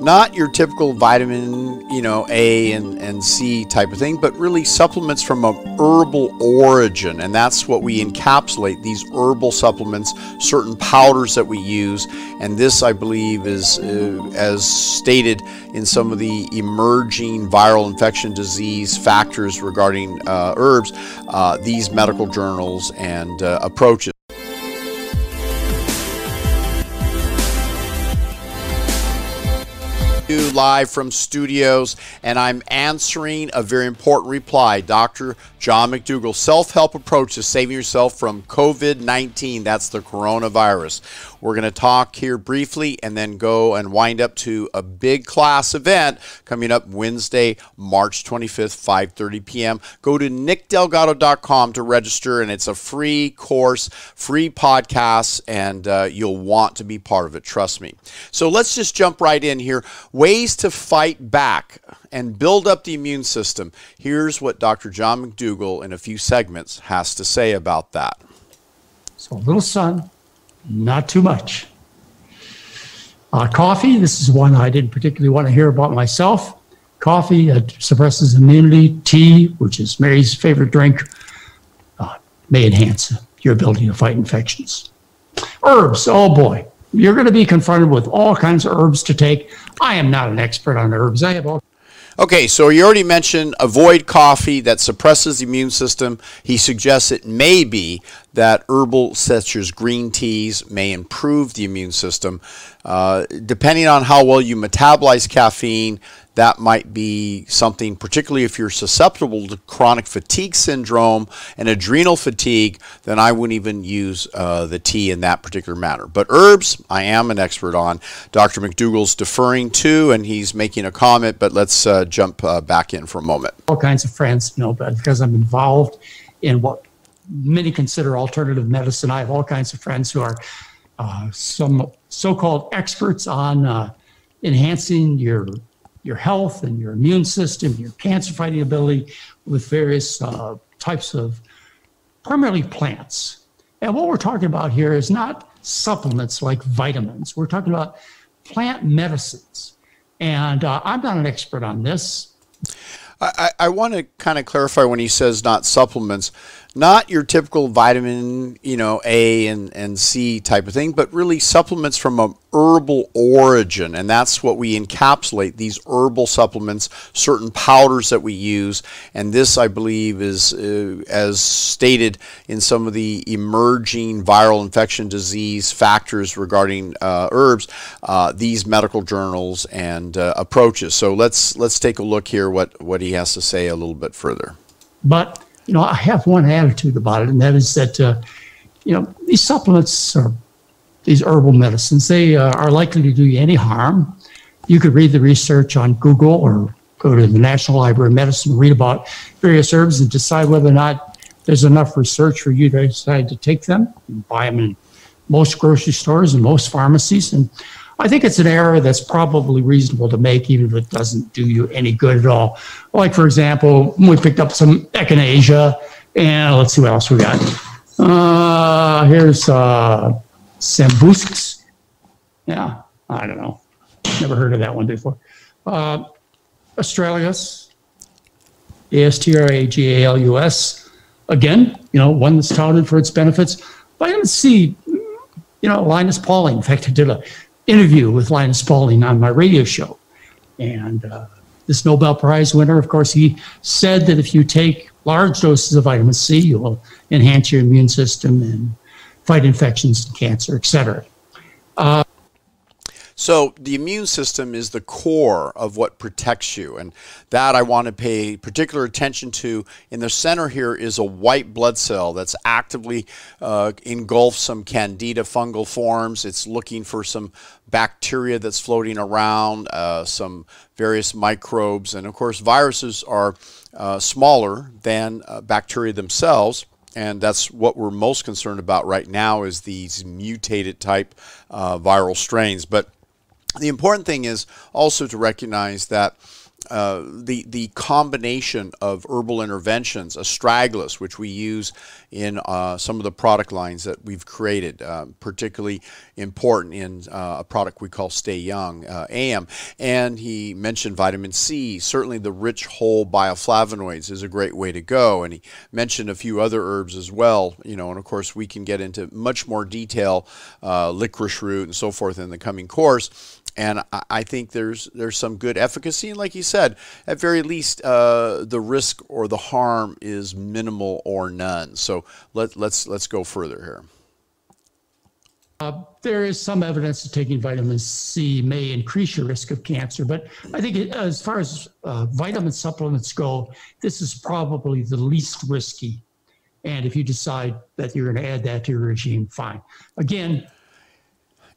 not your typical vitamin, you know, A and, and C type of thing, but really supplements from a herbal origin. And that's what we encapsulate these herbal supplements, certain powders that we use. And this, I believe, is uh, as stated in some of the emerging viral infection disease factors regarding uh, herbs, uh, these medical journals and uh, live from studios, and I'm answering a very important reply. Dr. John McDougall, self help approach to saving yourself from COVID 19. That's the coronavirus. We're going to talk here briefly and then go and wind up to a big class event coming up Wednesday, March 25th, 5:30 p.m. Go to nickdelgado.com to register, and it's a free course, free podcast, and uh, you'll want to be part of it. Trust me. So let's just jump right in here. Ways to fight back and build up the immune system. Here's what Dr. John McDougall in a few segments has to say about that. So, a little sun, not too much. Uh, coffee, this is one I didn't particularly want to hear about myself. Coffee uh, suppresses immunity. Tea, which is Mary's favorite drink, uh, may enhance your ability to fight infections. Herbs, oh boy, you're going to be confronted with all kinds of herbs to take. I am not an expert on herbs. I have all Okay, so you already mentioned avoid coffee that suppresses the immune system. He suggests it may be that herbal such as green teas may improve the immune system. Uh, depending on how well you metabolize caffeine, that might be something, particularly if you're susceptible to chronic fatigue syndrome and adrenal fatigue, then I wouldn't even use uh, the tea in that particular matter. But herbs, I am an expert on. Dr. McDougall's deferring to, and he's making a comment, but let's uh, jump uh, back in for a moment. All kinds of friends, know, because I'm involved in what many consider alternative medicine. I have all kinds of friends who are uh, some so-called experts on uh, enhancing your your health and your immune system, your cancer fighting ability with various uh, types of primarily plants. And what we're talking about here is not supplements like vitamins. We're talking about plant medicines. And uh, I'm not an expert on this. I, I want to kind of clarify when he says not supplements not your typical vitamin, you know, A and, and C type of thing, but really supplements from a herbal origin. And that's what we encapsulate these herbal supplements, certain powders that we use. And this, I believe, is uh, as stated in some of the emerging viral infection disease factors regarding uh, herbs, uh, these medical journals and uh, approaches. So let's let's take a look here what, what he has to say a little bit further. But you know, I have one attitude about it, and that is that, uh, you know, these supplements or these herbal medicines, they uh, are likely to do you any harm. You could read the research on Google or go to the National Library of Medicine, read about various herbs, and decide whether or not there's enough research for you to decide to take them. You buy them in most grocery stores and most pharmacies, and I think it's an error that's probably reasonable to make, even if it doesn't do you any good at all. Like, for example, we picked up some echinacea, and let's see what else we got. Uh, here's uh, Sambucus. Yeah, I don't know. Never heard of that one before. Uh, Astragalus, A-S-T-R-A-G-A-L-U-S. Again, you know, one that's touted for its benefits. Vitamin C, you know, Linus Pauling. In fact, I did a interview with Linus Pauling on my radio show. And uh, this Nobel Prize winner, of course, he said that if you take large doses of vitamin C, you will enhance your immune system and fight infections and cancer, et cetera. Uh, so the immune system is the core of what protects you, and that I want to pay particular attention to. In the center here is a white blood cell that's actively uh, engulfed some candida fungal forms. It's looking for some bacteria that's floating around, uh, some various microbes, and of course viruses are uh, smaller than uh, bacteria themselves and that's what we're most concerned about right now is these mutated type uh, viral strains but the important thing is also to recognize that uh, the the combination of herbal interventions, astragalus, which we use in uh, some of the product lines that we've created, uh, particularly important in uh, a product we call Stay Young uh, AM. And he mentioned vitamin C. Certainly, the rich whole bioflavonoids is a great way to go. And he mentioned a few other herbs as well. You know, and of course, we can get into much more detail, licorice root and so forth in the coming course and I think there's there's some good efficacy. And like you said, at very least, uh, the risk or the harm is minimal or none. So let, let's let's go further here. Uh, there is some evidence that taking vitamin C may increase your risk of cancer, but I think it, as far as uh, vitamin supplements go, this is probably the least risky. And if you decide that you're going to add that to your regime, fine. Again,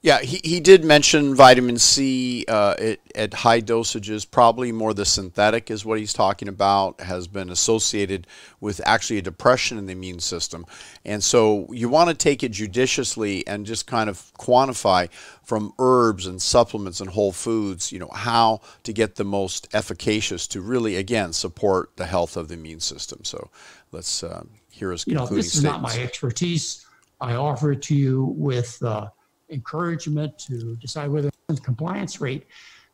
yeah, he, he did mention vitamin C uh, at, at high dosages. Probably more the synthetic is what he's talking about, has been associated with actually a depression in the immune system. And so you want to take it judiciously and just kind of quantify from herbs and supplements and whole foods, you know, how to get the most efficacious to really, again, support the health of the immune system. So let's uh, hear his you concluding know, this is not my expertise. I offer it to you with. Uh, encouragement to decide whether the compliance rate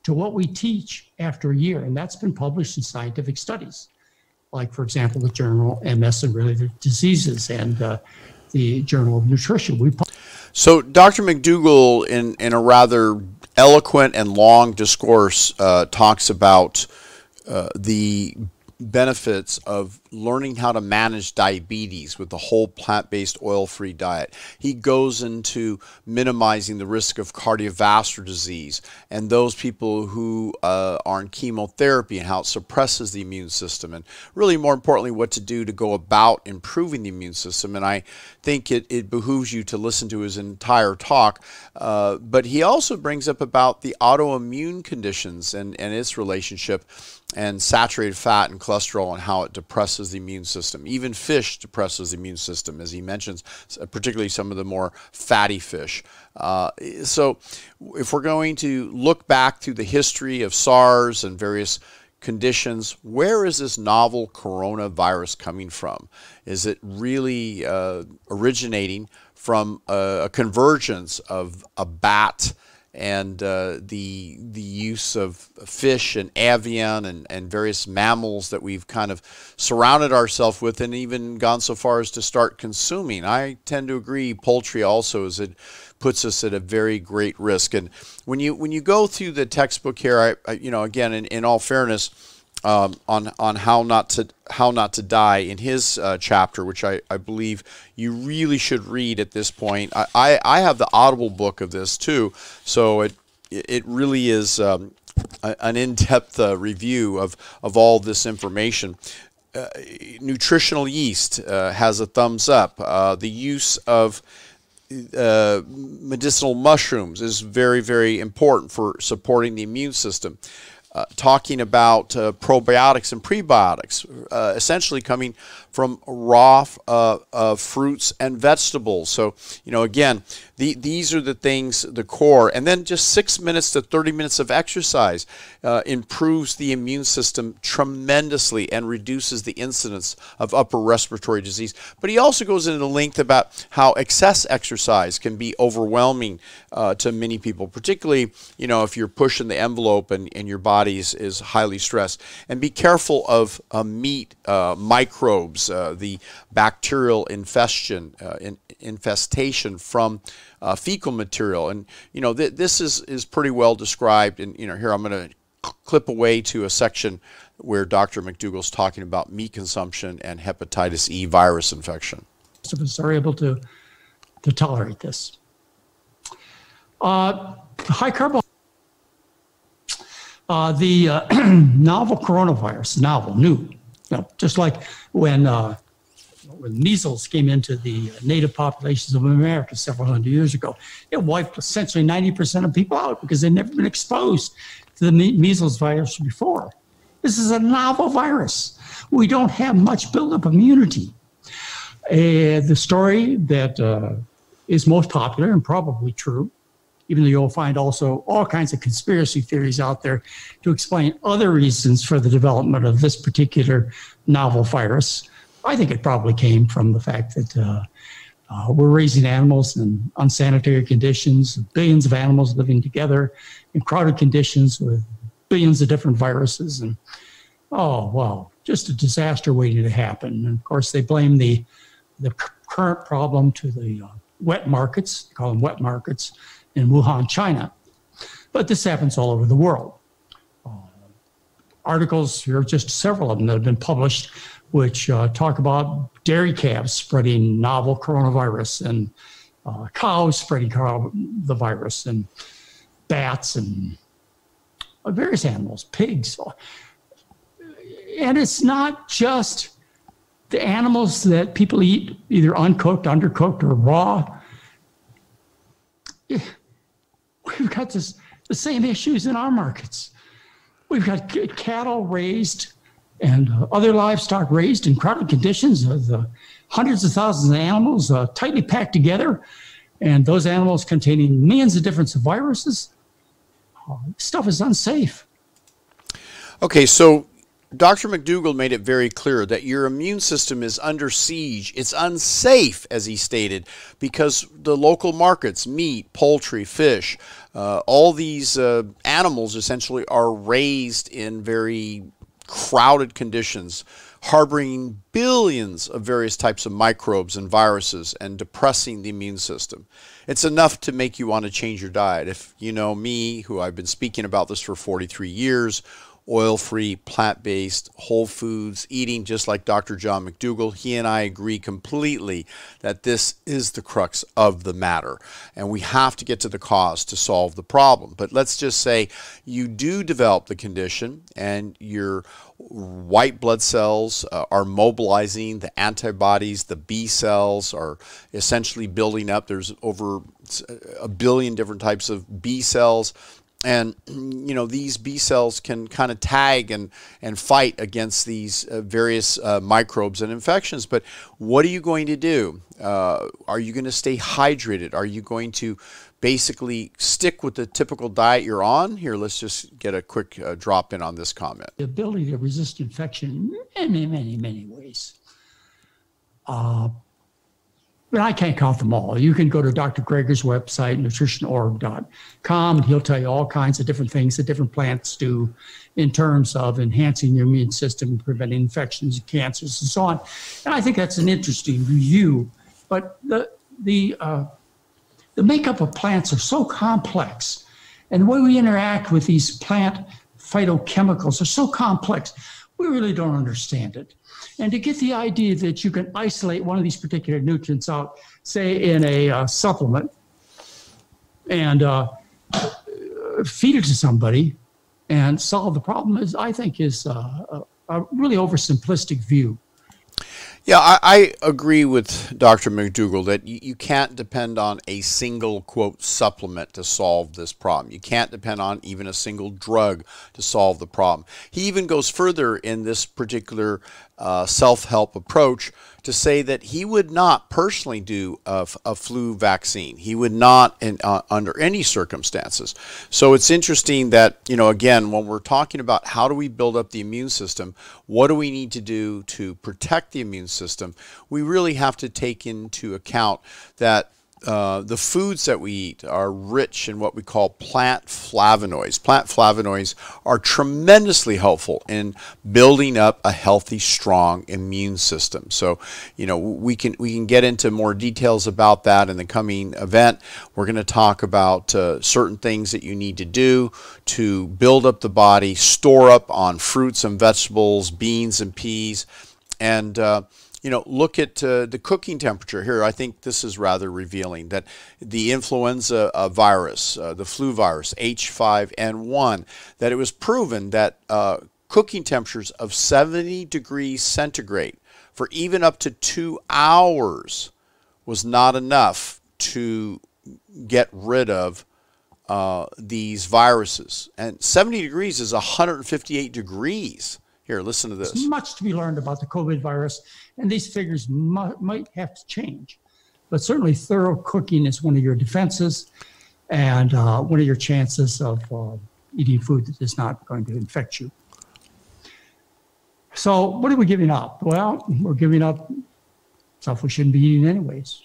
to what we teach after a year. And that's been published in scientific studies, like, for example, the journal MS and Related Diseases and uh, the Journal of Nutrition. We so, Dr. McDougall, in, in a rather eloquent and long discourse, uh, talks about uh, the benefits of learning how to manage diabetes with the whole plant based oil free diet. He goes into minimizing the risk of cardiovascular disease and those people who uh, are in chemotherapy and how it suppresses the immune system, and really more importantly, what to do to go about improving the immune system. And I think it, it behooves you to listen to his entire talk. Uh, but he also brings up about the autoimmune conditions and, and its relationship and saturated fat and cholesterol and how it depresses the immune system. Even fish depresses the immune system, as he mentions, particularly some of the more fatty fish. Uh, so, if we're going to look back through the history of SARS and various conditions, where is this novel coronavirus coming from? Is it really uh, originating from a, a convergence of a bat? And uh, the the use of fish and avian and, and various mammals that we've kind of surrounded ourselves with and even gone so far as to start consuming. I tend to agree poultry also is it puts us at a very great risk. And when you when you go through the textbook here, I, I you know again in, in all fairness, um, on on how not to how not to die in his uh, chapter, which I, I believe you really should read at this point. I, I, I have the Audible book of this too, so it it really is um, a, an in-depth uh, review of of all this information. Uh, nutritional yeast uh, has a thumbs up. Uh, the use of uh, medicinal mushrooms is very, very important for supporting the immune system uh, talking about uh, probiotics and prebiotics, uh, essentially coming from raw fruits and vegetables. So, you know, again, the, these are the things, the core. And then just six minutes to 30 minutes of exercise uh, improves the immune system tremendously and reduces the incidence of upper respiratory disease. But he also goes into length about how excess exercise can be overwhelming uh, to many people, particularly, you know, if you're pushing the envelope and, and your body is, is highly stressed. And be careful of uh, meat uh, microbes, uh, the bacterial infestation, uh, in, infestation from uh, fecal material. And, you know, th- this is, is pretty well described. And, you know, here I'm going to clip away to a section where Dr. McDougall's talking about meat consumption and hepatitis E virus infection. Most of us are able to, to tolerate this. Uh, high carbohydrate. Uh, the uh, novel coronavirus, novel, new, you know, just like when uh, when measles came into the native populations of America several hundred years ago. It wiped essentially 90% of people out because they'd never been exposed to the measles virus before. This is a novel virus. We don't have much built-up immunity. Uh, the story that uh, is most popular and probably true even though you'll find also all kinds of conspiracy theories out there to explain other reasons for the development of this particular novel virus. I think it probably came from the fact that uh, uh, we're raising animals in unsanitary conditions, billions of animals living together in crowded conditions with billions of different viruses. And oh, well, just a disaster waiting to happen. And of course, they blame the, the current problem to the uh, wet markets, they call them wet markets, in Wuhan, China. But this happens all over the world. Uh, articles, here are just several of them that have been published, which uh, talk about dairy calves spreading novel coronavirus and uh, cows spreading the virus and bats and uh, various animals, pigs. And it's not just the animals that people eat, either uncooked, undercooked, or raw. We've got this, the same issues in our markets. We've got cattle raised and other livestock raised in crowded conditions, uh, hundreds of thousands of animals uh, tightly packed together, and those animals containing millions of different viruses. Uh, stuff is unsafe. Okay, so Dr. McDougall made it very clear that your immune system is under siege. It's unsafe, as he stated, because the local markets, meat, poultry, fish, uh, all these uh, animals essentially are raised in very crowded conditions, harboring billions of various types of microbes and viruses and depressing the immune system. It's enough to make you want to change your diet. If you know me, who I've been speaking about this for 43 years, oil free, plant based, whole foods, eating just like Dr. John McDougall. He and I agree completely that this is the crux of the matter. And we have to get to the cause to solve the problem. But let's just say you do develop the condition and your white blood cells uh, are mobilizing, the antibodies, the B cells are essentially building up. There's over a billion different types of B cells and you know these B cells can kind of tag and and fight against these uh, various uh, microbes and infections. But what are you going to do? Uh, are you going to stay hydrated? Are you going to basically stick with the typical diet you're on? Here, let's just get a quick uh, drop in on this comment. The ability to resist infection in many, many, many ways. But I can't count them all. You can go to Dr. Greger's website, nutritionorg.com, and he'll tell you all kinds of different things that different plants do in terms of enhancing your immune system, preventing infections, cancers, and so on. And I think that's an interesting review. But the the uh, the makeup of plants are so complex, and the way we interact with these plant phytochemicals are so complex, we really don't understand it. And to get the idea that you can isolate one of these particular nutrients out, say in a uh, supplement, and uh, feed it to somebody and solve the problem is, I think, is uh, a, a really oversimplistic view. Yeah, I, I, agree with Dr. McDougall that you, you, can't depend on a single, quote, supplement to solve this problem. You can't depend on even a single drug to solve the problem. He even goes further in this particular uh, self help approach to say that he would not personally do a, a flu vaccine. He would not, in, uh, under any circumstances. So it's interesting that, you know, again, when we're talking about how do we build up the immune system, what do we need to do to protect the immune system, we really have to take into account that uh, the foods that we eat are rich in what we call plant flavonoids. Plant flavonoids are tremendously helpful in building up a healthy, strong immune system. So, you know, we can we can get into more details about that in the coming event. We're going to talk about uh, certain things that you need to do to build up the body, store up on fruits and vegetables, beans and peas, and uh, you know, look at uh, the cooking temperature here. I think this is rather revealing that the influenza uh, virus, uh, the flu virus H5N1, that it was proven that uh, cooking temperatures of 70 degrees centigrade for even up to two hours was not enough to get rid of uh, these viruses. And 70 degrees is 158 degrees. Here, listen to this. There's much to be learned about the COVID virus, and these figures might have to change. But certainly, thorough cooking is one of your defenses. And uh, what are your chances of uh, eating food that is not going to infect you? So, what are we giving up? Well, we're giving up stuff we shouldn't be eating, anyways.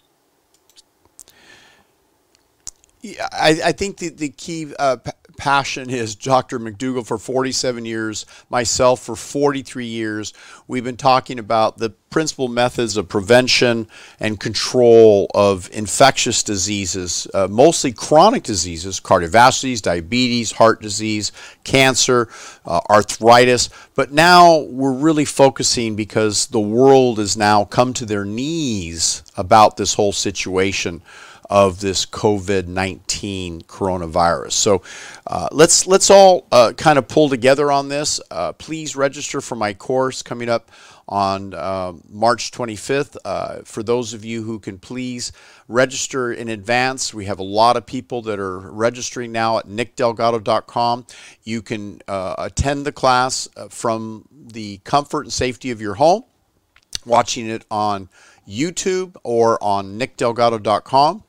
Yeah, I, I think the, the key uh, passion is Dr. McDougall for 47 years, myself for 43 years. We've been talking about the principal methods of prevention and control of infectious diseases, uh, mostly chronic diseases, cardiovascular disease, diabetes, heart disease, cancer, uh, arthritis. But now we're really focusing because the world has now come to their knees about this whole situation of this COVID 19 coronavirus. So uh, let's, let's all uh, kind of pull together on this. Uh, please register for my course coming up on uh, March 25th. Uh, for those of you who can please register in advance, we have a lot of people that are registering now at nickdelgado.com. You can uh, attend the class from the comfort and safety of your home, watching it on YouTube or on nickdelgado.com.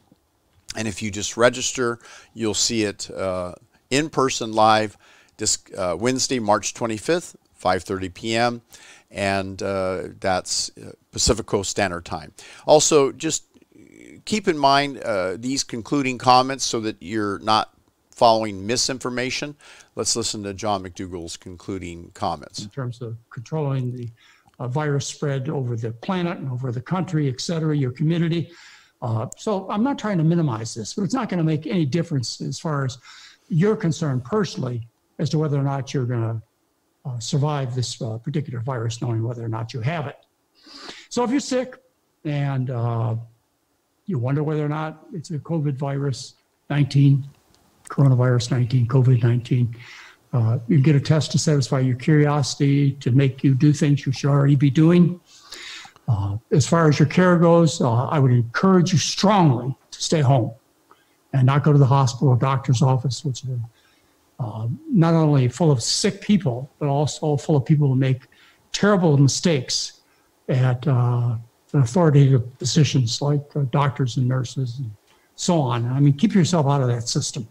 And if you just register, you'll see it uh, in person live this uh, Wednesday, March 25th, 5:30 p.m. And uh, that's uh, Pacific Coast Standard Time. Also, just keep in mind uh, these concluding comments so that you're not following misinformation. Let's listen to John McDougall's concluding comments. In terms of controlling the uh, virus spread over the planet and over the country, et cetera, your community. Uh, so I'm not trying to minimize this, but it's not going to make any difference as far as you're concerned personally as to whether or not you're going to uh, survive this uh, particular virus, knowing whether or not you have it. So if you're sick and uh, you wonder whether or not it's a COVID virus 19, coronavirus 19, COVID 19, uh, you get a test to satisfy your curiosity, to make you do things you should already be doing. Uh, as far as your care goes, uh, I would encourage you strongly to stay home and not go to the hospital or doctor's office, which are uh, not only full of sick people, but also full of people who make terrible mistakes at uh, authoritative positions like uh, doctors and nurses and so on. I mean, keep yourself out of that system.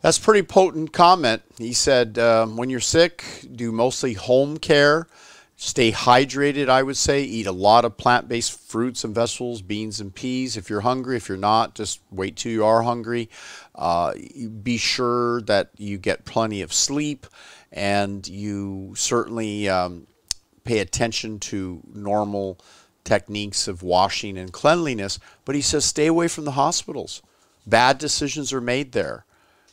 That's pretty potent comment. He said, um, when you're sick, do mostly home care Stay hydrated, I would say. Eat a lot of plant based fruits and vegetables, beans and peas. If you're hungry, if you're not, just wait till you are hungry. Uh, be sure that you get plenty of sleep and you certainly um, pay attention to normal techniques of washing and cleanliness. But he says stay away from the hospitals. Bad decisions are made there.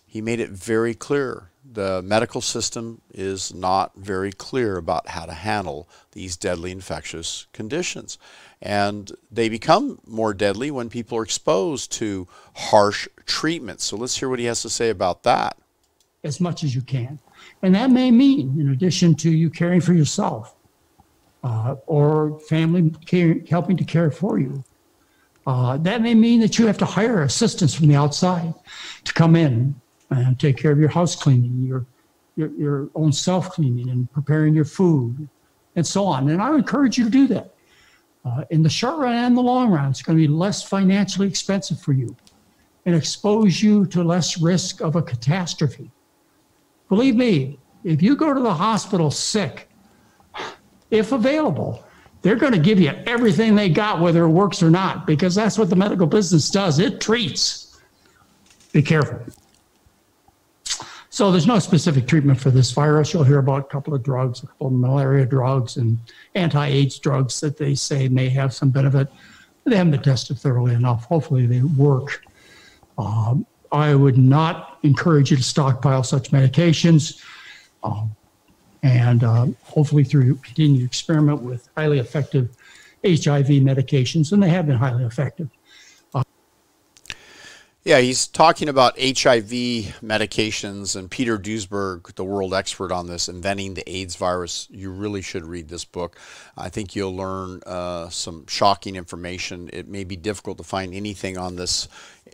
He made it very clear the medical system is not very clear about how to handle these deadly infectious conditions. And they become more deadly when people are exposed to harsh treatments. So let's hear what he has to say about that. As much as you can. And that may mean, in addition to you caring for yourself uh, or family care, helping to care for you, uh, that may mean that you have to hire assistance from the outside to come in and take care of your house cleaning, your your, your own self cleaning, and preparing your food, and so on. And I encourage you to do that. Uh, in the short run and the long run, it's going to be less financially expensive for you and expose you to less risk of a catastrophe. Believe me, if you go to the hospital sick, if available, they're going to give you everything they got, whether it works or not, because that's what the medical business does. It treats. Be careful. So there's no specific treatment for this virus. You'll hear about a couple of drugs, a couple of malaria drugs and anti-AIDS drugs that they say may have some benefit. They haven't been tested thoroughly enough. Hopefully they work. Um, I would not encourage you to stockpile such medications. Um, and uh, hopefully through continued experiment with highly effective HIV medications, and they have been highly effective. Yeah, he's talking about HIV medications and Peter Duesberg, the world expert on this, inventing the AIDS virus. You really should read this book. I think you'll learn uh, some shocking information. It may be difficult to find anything on this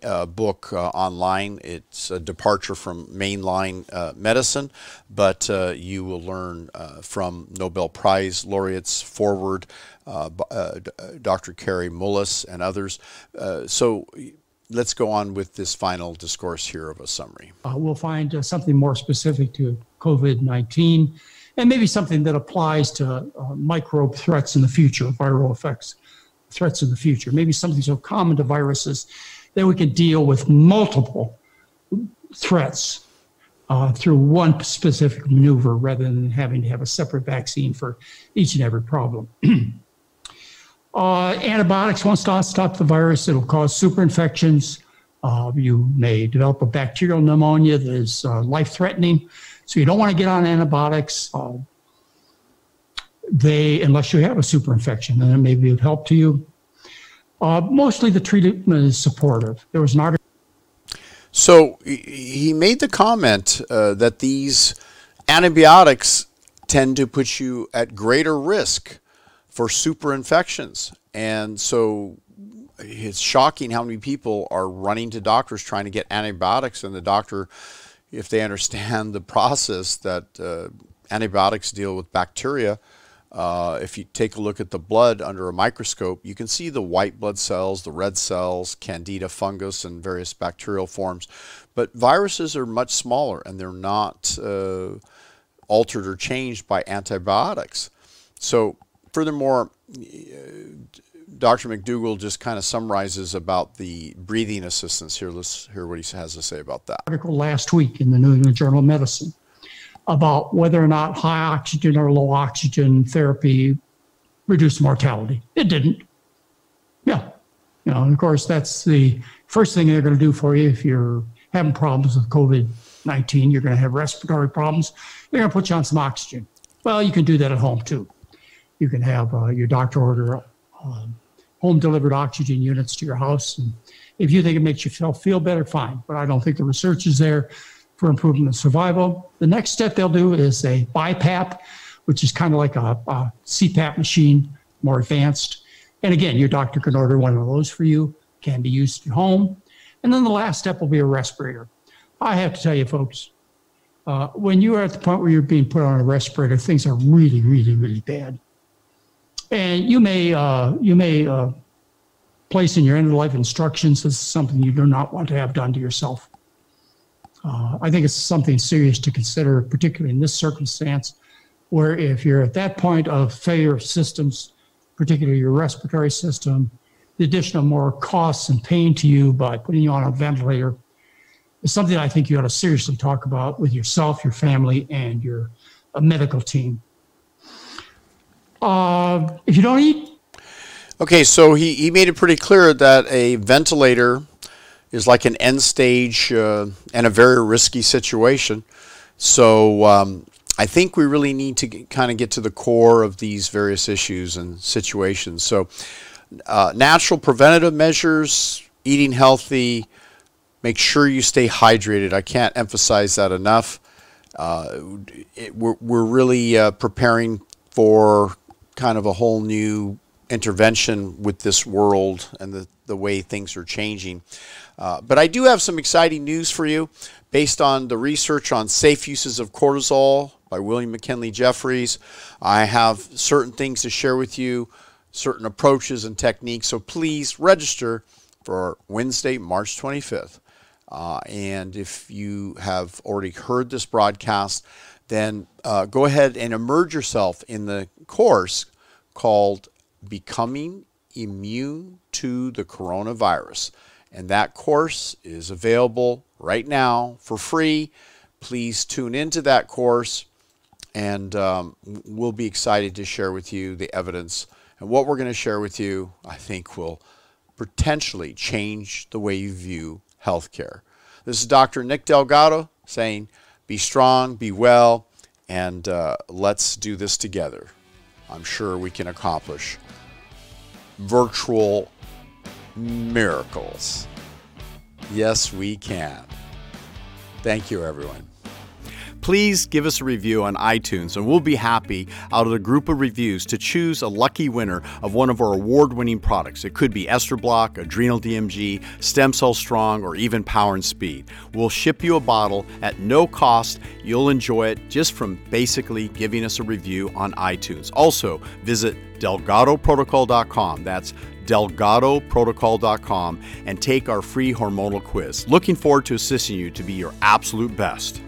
uh, book uh, online. It's a departure from mainline uh, medicine, but uh, you will learn uh, from Nobel Prize laureates forward, Dr. Kary Mullis and others. so let's go on with this final discourse here of a summary. Uh, we'll find uh, something more specific to COVID 19 and maybe something that applies to uh, microbe threats in the future, viral effects threats in the future. Maybe something so common to viruses that we can deal with multiple threats uh, through one specific maneuver rather than having to have a separate vaccine for each and every problem. uh, antibiotics won't stop, stop the virus. It'll cause superinfections. Uh, you may develop a bacterial pneumonia that is uh, life threatening. So you don't want to get on antibiotics. Uh, they, unless you have a superinfection, and then maybe it may be of help to you. Uh, mostly the treatment is supportive. There was an article. So he made the comment uh, that these antibiotics tend to put you at greater risk for superinfections. And so it's shocking how many people are running to doctors trying to get antibiotics, and the doctor, if they understand the process that uh, antibiotics deal with bacteria, uh, if you take a look at the blood under a microscope, you can see the white blood cells, the red cells, candida fungus, and various bacterial forms. But viruses are much smaller and they're not uh, altered or changed by antibiotics. So, furthermore, uh, Dr. McDougall just kind of summarizes about the breathing assistance. Here, let's hear what he has to say about that. Article last week in the New England Journal of Medicine about whether or not high oxygen or low oxygen therapy reduced mortality. It didn't. Yeah. You know, and of course, that's the first thing they're going to do for you if you're having problems with COVID 19. You're going to have respiratory problems. They're going to put you on some oxygen. Well, you can do that at home too. You can have uh, your doctor order uh, home delivered oxygen units to your house. And if you think it makes you feel better, fine. But I don't think the research is there for improvement of survival. The next step they'll do is a BiPAP, which is kind of like a, a CPAP machine, more advanced. And again, your doctor can order one of those for you, can be used at home. And then the last step will be a respirator. I have to tell you, folks, uh, when you are at the point where you're being put on a respirator, things are really, really, really bad. And you may, uh, you may uh, place in your end of life instructions this is something you do not want to have done to yourself. Uh, I think it's something serious to consider, particularly in this circumstance, where if you're at that point of failure of systems, particularly your respiratory system, the addition of more costs and pain to you by putting you on a ventilator is something I think you ought to seriously talk about with yourself, your family, and your uh, medical team. Uh, if you don't eat, Okay, so he, he made it pretty clear that a ventilator is like an end stage uh, and a very risky situation. So um, I think we really need to kind of get to the core of these various issues and situations. So uh, natural preventative measures, eating healthy, make sure you stay hydrated. I can't emphasize that enough. Uh, it, we're, we're really uh, preparing for kind of a whole new intervention with this world and the, the way things are changing. Uh, but I do have some exciting news for you based on the research on safe uses of cortisol by William McKinley Jefferies. I have certain things to share with you, certain approaches and techniques. So please register for Wednesday, March 25th. Uh, and if you have already heard this broadcast, then uh, go ahead and immerse yourself in the course called Becoming Immune to the Coronavirus. And that course is available right now for free. Please tune into that course, and um, we'll be excited to share with you the evidence. And what we're going to share with you, I think, will potentially change the way you view healthcare. This is Dr. Nick Delgado saying, be strong, be well, and uh, let's do this together. I'm sure we can accomplish virtual miracles. Yes, we can. Thank you, everyone. Please give us a review on iTunes, and we'll be happy out of the group of reviews to choose a lucky winner of one of our award winning products. It could be Ester Block, Adrenal DMG, Stem Cell Strong, or even Power and Speed. We'll ship you a bottle at no cost. You'll enjoy it just from basically giving us a review on iTunes. Also, visit DelgadoProtocol.com. That's delgadoprotocol.com and take our free hormonal quiz. Looking forward to assisting you to be your absolute best.